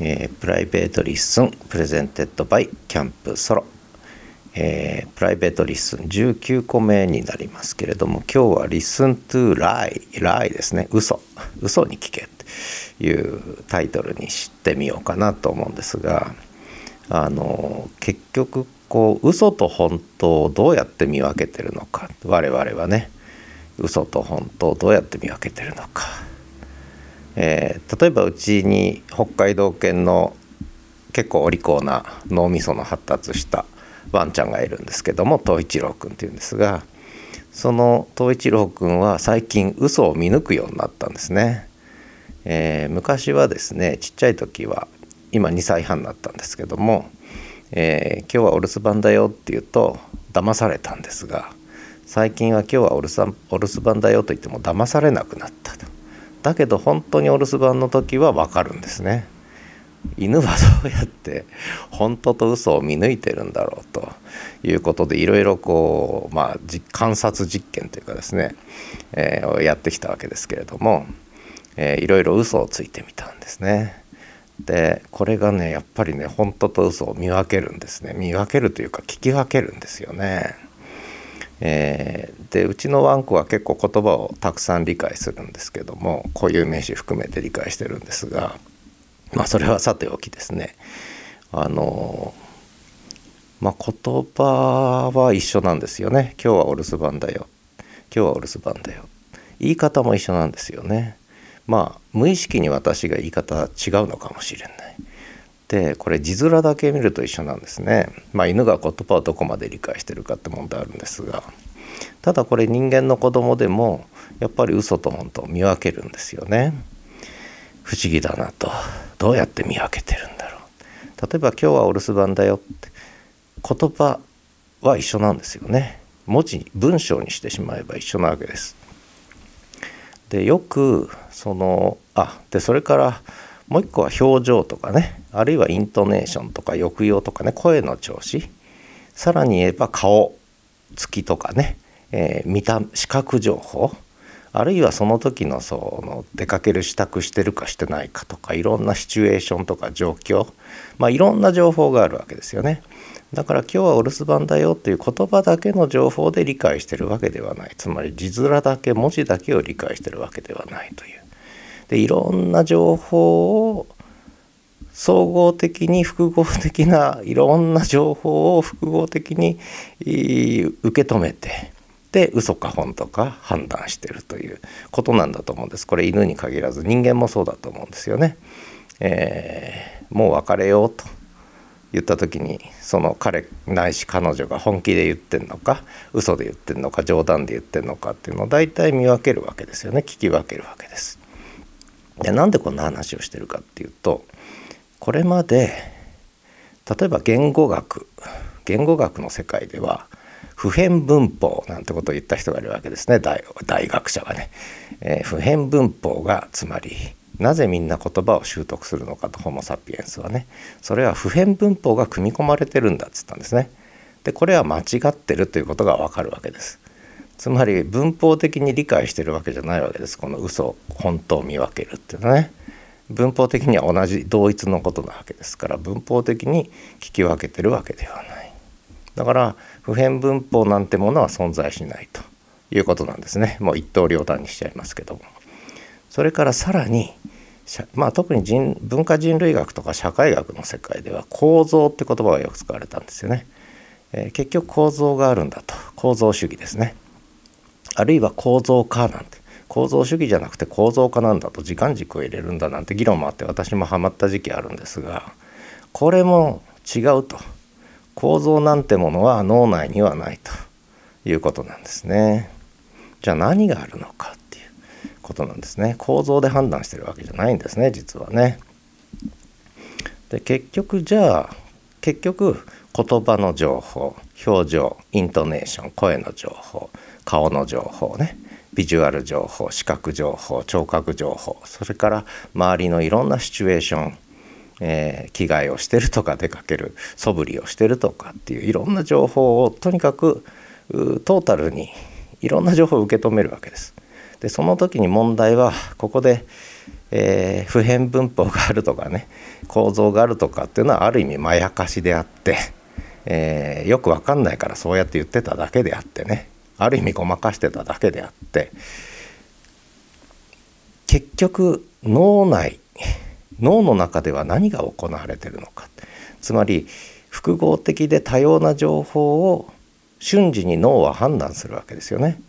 えー、 Private Listen presented by Camp Solo、えー、プライベートリッスン19個目になりますけれども今日は「Listen to Lie」「Lie」ですね。嘘。嘘に聞けっていうタイトルにしてみようかなと思うんですがあの結局こう嘘と本当をどうやって見分けてるのか。我々はね嘘と本当をどうやって見分けてるのか。えー、例えばうちに北海道犬の結構お利口な脳みその発達したワンちゃんがいるんですけども東一郎くんっていうんですがその東一郎くんは最近嘘を見抜くようになったんですね、えー、昔はですねちっちゃい時は今2歳半になったんですけども、えー、今日はお留守番だよって言うと騙されたんですが最近は今日はお留守番だよと言っても騙されなくなったと。だけど本当にお留守番の時は分かるんですね。犬はどうやって本当と嘘を見抜いてるんだろうということでいろいろこう、まあ、観察実験というかですね、えー、やってきたわけですけれども、えー、いろいろ嘘をついてみたんですね。でこれがねやっぱりね本当と嘘を見分けるんですね見分けるというか聞き分けるんですよね。えー、でうちのワンコは結構言葉をたくさん理解するんですけども固有名詞含めて理解してるんですがまあそれはさておきですね。あのまあ言葉は一緒なんですよね。今日はお留守番だよ。今日はお留守番だよ。言い方も一緒なんですよね。まあ無意識に私が言い方違うのかもしれない。でこれ字面だけ見ると一緒なんですね。まあ、犬が言葉をどこまで理解してるかって問題あるんですが。ただこれ人間の子供でもやっぱり嘘と本当見分けるんですよね。不思議だなと。どうやって見分けてるんだろう。例えば「今日はお留守番だよ」って言葉は一緒なんですよね。文字文章にしてしまえば一緒なわけです。でよくそのあでそれからもう一個は表情とかね。あるいはイントネーションとか抑揚とかね。声の調子。さらに言えば顔つきとかね、えー、見た視覚情報。あるいはその時のその出かける支度してるかしてないかとかいろんなシチュエーションとか状況。まあいろんな情報があるわけですよね。だから今日はお留守番だよっていう言葉だけの情報で理解してるわけではない。つまり字面だけ文字だけを理解してるわけではないという。でいろんな情報を総合的に複合的ないろんな情報を複合的に受け止めてで嘘か本当か判断してるということなんだと思うんですこれ犬に限らず人間もそうだと思うんですよね。えー、もう別れようと言った時にその彼ないし彼女が本気で言ってんのか嘘で言ってんのか冗談で言ってんのかっていうのを大体見分けるわけですよね聞き分けるわけです。でなんでこんな話をしてるかっていうとこれまで例えば言語学言語学の世界では普遍文法なんてことを言った人がいるわけですね。大学者がね、えー、普遍文法がつまりなぜみんな言葉を習得するのかとホモ・サピエンスはね。それは普遍文法が組み込まれてるんだっつったんですね。でこれは間違ってるということがわかるわけです。つまり文法的に理解してるわけじゃないわけです。この嘘本当を見分けるっていうのはね。文法的には同じ同一のことなわけですから。文法的に聞き分けてるわけではない。だから普遍文法なんてものは存在しないと。いうことなんですね。もう一刀両断にしちゃいますけども。それからさらにまあ、特に人文化人類学とか社会学の世界では構造って言葉がよく使われたんですよね、えー、結局構造があるんだと。構造主義ですね。あるいは構造化なんて構造主義じゃなくて構造化なんだと時間軸を入れるんだなんて議論もあって私もハマった時期あるんですがこれも違うと構造なんてものは脳内にはないということなんですね。じゃあ何があるのかっていうことなんですね。構造で判断してるわけじゃないんですね実はね。で結局じゃあ結局言葉の情報表情イントネーション声の情報顔の情報ねビジュアル情報視覚情報聴覚情報それから周りのいろんなシチュエーション、えー、着替えをしてるとか出かける素振りをしてるとかっていういろんな情報をとにかくトータルにいろんな情報を受け止めるわけです。でその時に問題はここでえー、普遍文法があるとかね構造があるとかっていうのはある意味まやかしであって、えー、よくわかんないからそうやって言ってただけであってねある意味ごまかしてただけであって結局脳内脳の中では何が行われてるのかつまり複合的で多様な情報を瞬時に脳は判断するわけですよね。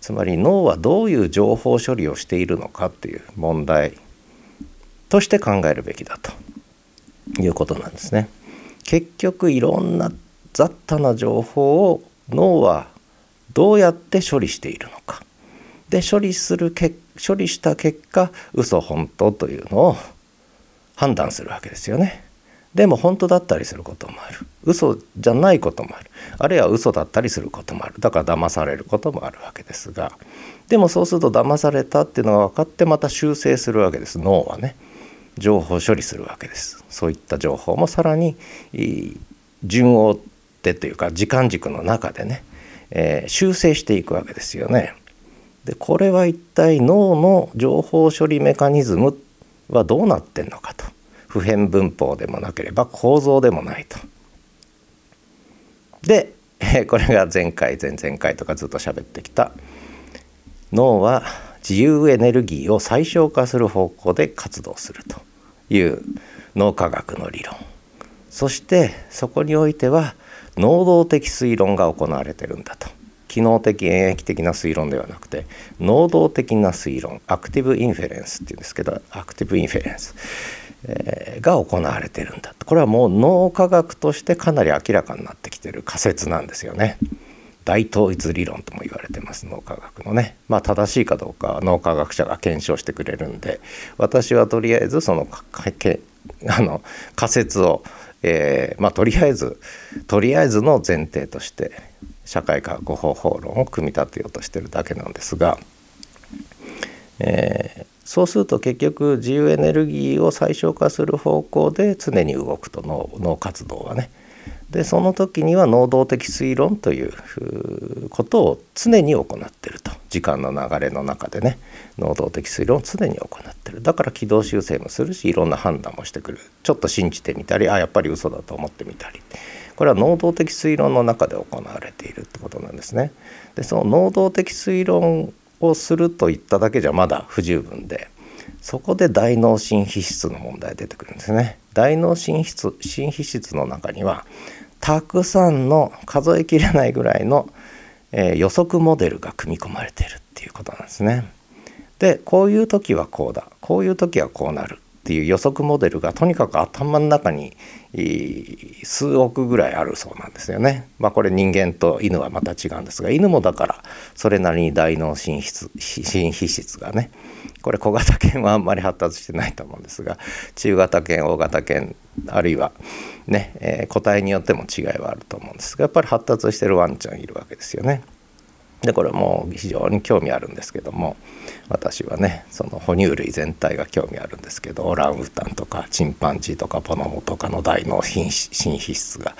つまり脳はどういう情報処理をしているのかっていう問題として考えるべきだということなんですね。結局いろんな雑多な情報を脳はどうやって処理しているのか。で処理するけ処理した結果嘘本当というのを判断するわけですよね。でも本当だったりすることもある。嘘じゃないこともある。あるいは嘘だったりすることもある。だから騙されることもあるわけですが。でもそうすると騙されたっていうのが分かってまた修正するわけです。脳はね。情報処理するわけです。そういった情報もさらに順を追ってというか時間軸の中でね、えー、修正していくわけですよね。でこれは一体脳の情報処理メカニズムはどうなってんのかと普遍文法でもなければ構造でもないと。で これが前回前々回とかずっと喋ってきた脳は自由エネルギーを最小化する方向で活動するという脳科学の理論そしてそこにおいては能動的推論が行われてるんだと。帰納的演繹的な推論ではなくて能動的な推論 active inference っていうんですけど active inference、えー、が行われてるんだこれはもう脳科学としてかなり明らかになってきてる仮説なんですよね。大統一理論とも言われてます脳科学のね。まあ正しいかどうか脳科学者が検証してくれるんで私はとりあえずそのあの仮説を、えー、まあとりあえずとりあえずの前提として社会科学方法論を組み立てようとしてるだけなんですが、えー、そうすると結局自由エネルギーを最小化する方向で常に動くと脳脳活動はね。でその時には能動的推論ということを常に行ってると。時間の流れの中でね。能動的推論を常に行ってる。だから軌道修正もするしいろんな判断もしてくる。ちょっと信じてみたりあやっぱり嘘だと思ってみたり。これは能動的推論の中で行われているってことなんですね。でその能動的推論をするといっただけじゃまだ不十分でそこで大脳新皮質の問題出てくるんですね。大脳新皮質新皮質の中にはたくさんの数えきれないぐらいの、えー、予測モデルが組み込まれてるっていうことなんですね。でこういう時はこうだこういう時はこうなるっていう予測モデルがとにかく頭の中に数億ぐらいあるそうなんですよね。まあこれ人間と犬はまた違うんですが犬もだからそれなりに大脳新質新皮質がねこれ小型犬はあんまり発達してないと思うんですが中型犬大型犬あるいはね、えー、個体によっても違いはあると思うんですがやっぱり発達してるワンちゃんいるわけですよね。でこれも非常に興味あるんですけども私はねその哺乳類全体が興味あるんですけどオランウータンとかチンパンジーとかポノモとかの大脳新皮質が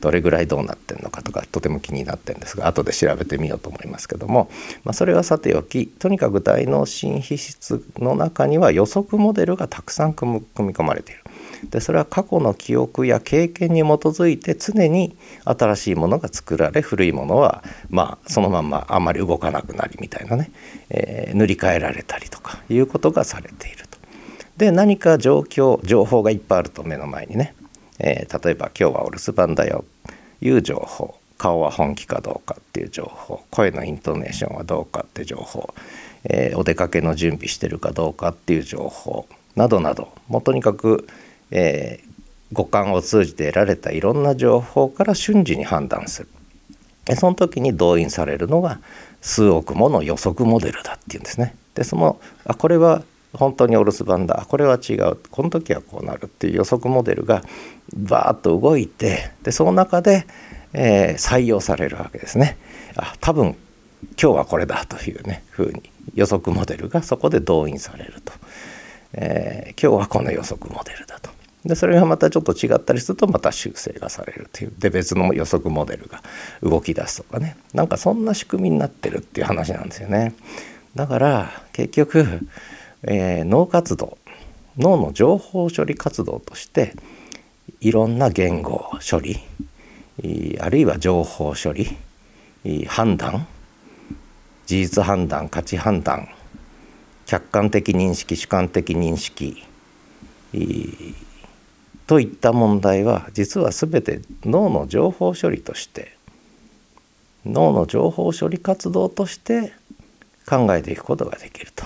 どれぐらいどうなってんのかとかとても気になってるんですが後で調べてみようと思いますけども、まあ、それはさておきとにかく大脳新皮質の中には予測モデルがたくさん組み込まれている。でそれは過去の記憶や経験に基づいて常に新しいものが作られ古いものはまあそのままあんまり動かなくなりみたいなね、えー、塗り替えられたりとかいうことがされていると。で何か状況情報がいっぱいあると目の前にね、えー、例えば「今日はお留守番だよ」いう情報。顔は本気かどうかっていう情報。声のイントネーションはどうかって情報、えー、お出かけの準備してるかどうかっていう情報。などなど。もうとにかくえー、五感を通じて得られたいろんな情報から瞬時に判断する。その時に動員されるのが数億もの予測モデルだっていうんですね。でそのあこれは本当にお留守番だこれは違うこの時はこうなるっていう予測モデルがバーッと動いてでその中で、えー、採用されるわけですね。あ多分今日はこれだというねふうに予測モデルがそこで動員されると、えー、今日はこの予測モデルだとでそれがまたちょっと違ったりするとまた修正がされるというで別の予測モデルが動き出すとかねなんかそんな仕組みになってるっていう話なんですよね。だから結局、えー、脳活動脳の情報処理活動としていろんな言語処理あるいは情報処理判断事実判断価値判断客観的認識主観的認識といった問題は実は全て脳の情報処理として脳の情報処理活動として考えていくことができると。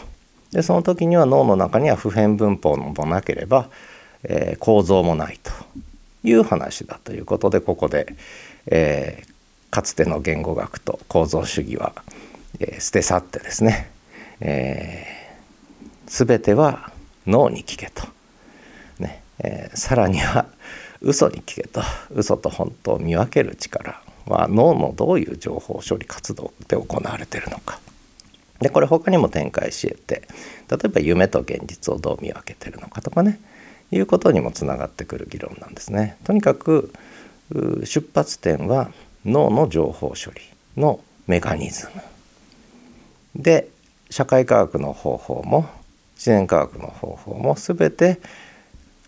でその時には脳の中には普遍文法もなければ、えー、構造もないという話だということでここで、えー、かつての言語学と構造主義は、えー、捨て去ってですね、えー、全ては脳に聞けと、えー、さらには 嘘に聞けと嘘と本当を見分ける力。は脳のどういう情報処理活動で行われているのか。でこれ他にも展開し得て例えば夢と現実をどう見分けてるのかとかね。いうことにもつながってくる議論なんですね。とにかく出発点は脳の情報処理のメカニズム。で社会科学の方法も自然科学の方法も全て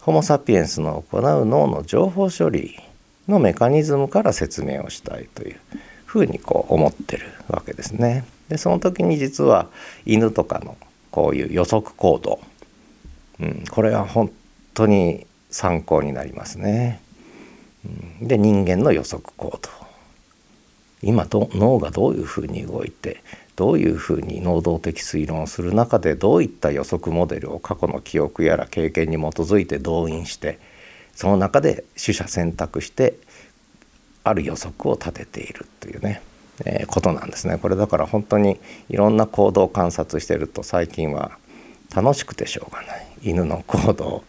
ホモ・サピエンスの行う脳の情報処理のメカニズムから説明をしたいというふうにこう思ってるわけですね。でその時に実は犬とかのこういう予測行動、うん、これは本当に参考になりますね。うん、で人間の予測行動今ど脳がどういうふうに動いてどういうふうに能動的推論をする中でどういった予測モデルを過去の記憶やら経験に基づいて動員してその中で取捨選択してある予測を立てているというねえー、ことなんですね。これだから本当にいろんな行動を観察してると最近は楽しくてしょうがない犬の行動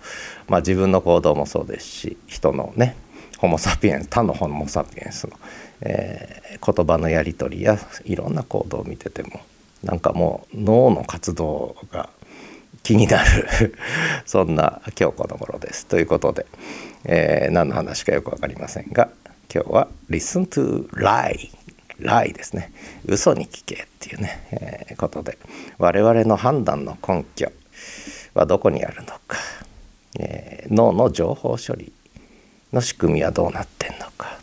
まあ自分の行動もそうですし人のねホモ・サピエンス他のホモ・サピエンスの、えー、言葉のやり取りやいろんな行動を見ててもなんかもう脳の活動が気になる そんな今日この頃です。ということで、えー、何の話かよく分かりませんが今日は「Listen to Lie」ライですね。嘘に聞けっていうね、えー、ことで我々の判断の根拠はどこにあるのか、えー、脳の情報処理。の仕組みはどうなってんのか。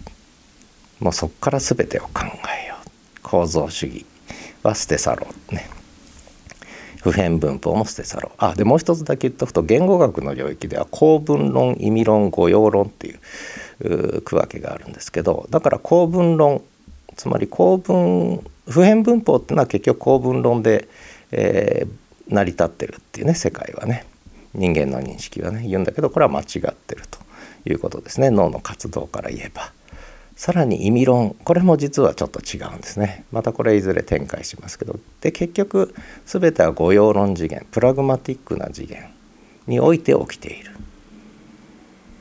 もうそこから全てを考えよう。構造主義は捨て去ろうね。普遍文法も捨て去ろう。あでもう一つだけ言っとくと言語学の領域では公文論意味論語用論っていう区分けがあるんですけどだから公文論つまり公文普遍文法っていうのは結局公文論で、えー、成り立ってるっていうね世界はね。人間の認識はね。言うんだけどこれは間違ってると。いうことですね。脳の活動から言えば。さらに意味論。これも実はちょっと違うんですね。またこれいずれ展開しますけど。で結局全ては誤用論次元。プラグマティックな次元。において起きている。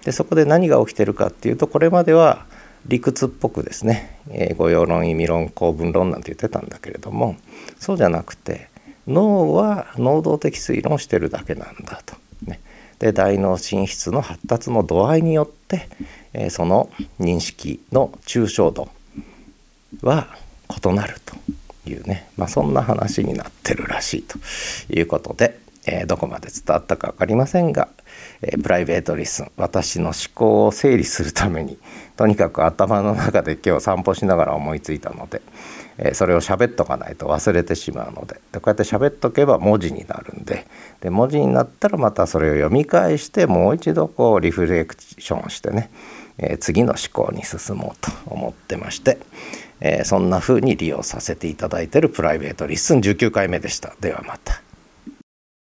でそこで何が起きてるかっていうとこれまでは理屈っぽくですね、えー、語用論意味論公文論なんて言ってたんだけれども。そうじゃなくて脳は能動的推論をしてるだけなんだと。で大脳進出の発達の度合いによって、えー、その認識の抽象度は異なるというね、まあ、そんな話になってるらしいということで、えー、どこまで伝わったか分かりませんが、え、プライベートリスン私の思考を整理するためにとにかく頭の中で今日散歩しながら思いついたので、え、それを喋っとかないと忘れてしまうのででこうやって喋っとけば文字になるんでで文字になったらまたそれを読み返してもう一度こうリフレクションしてね、え、次の思考に進もうと思ってまして、え、そんな風に利用させていただいてるプライベートリッスン19回目でした。ではまた。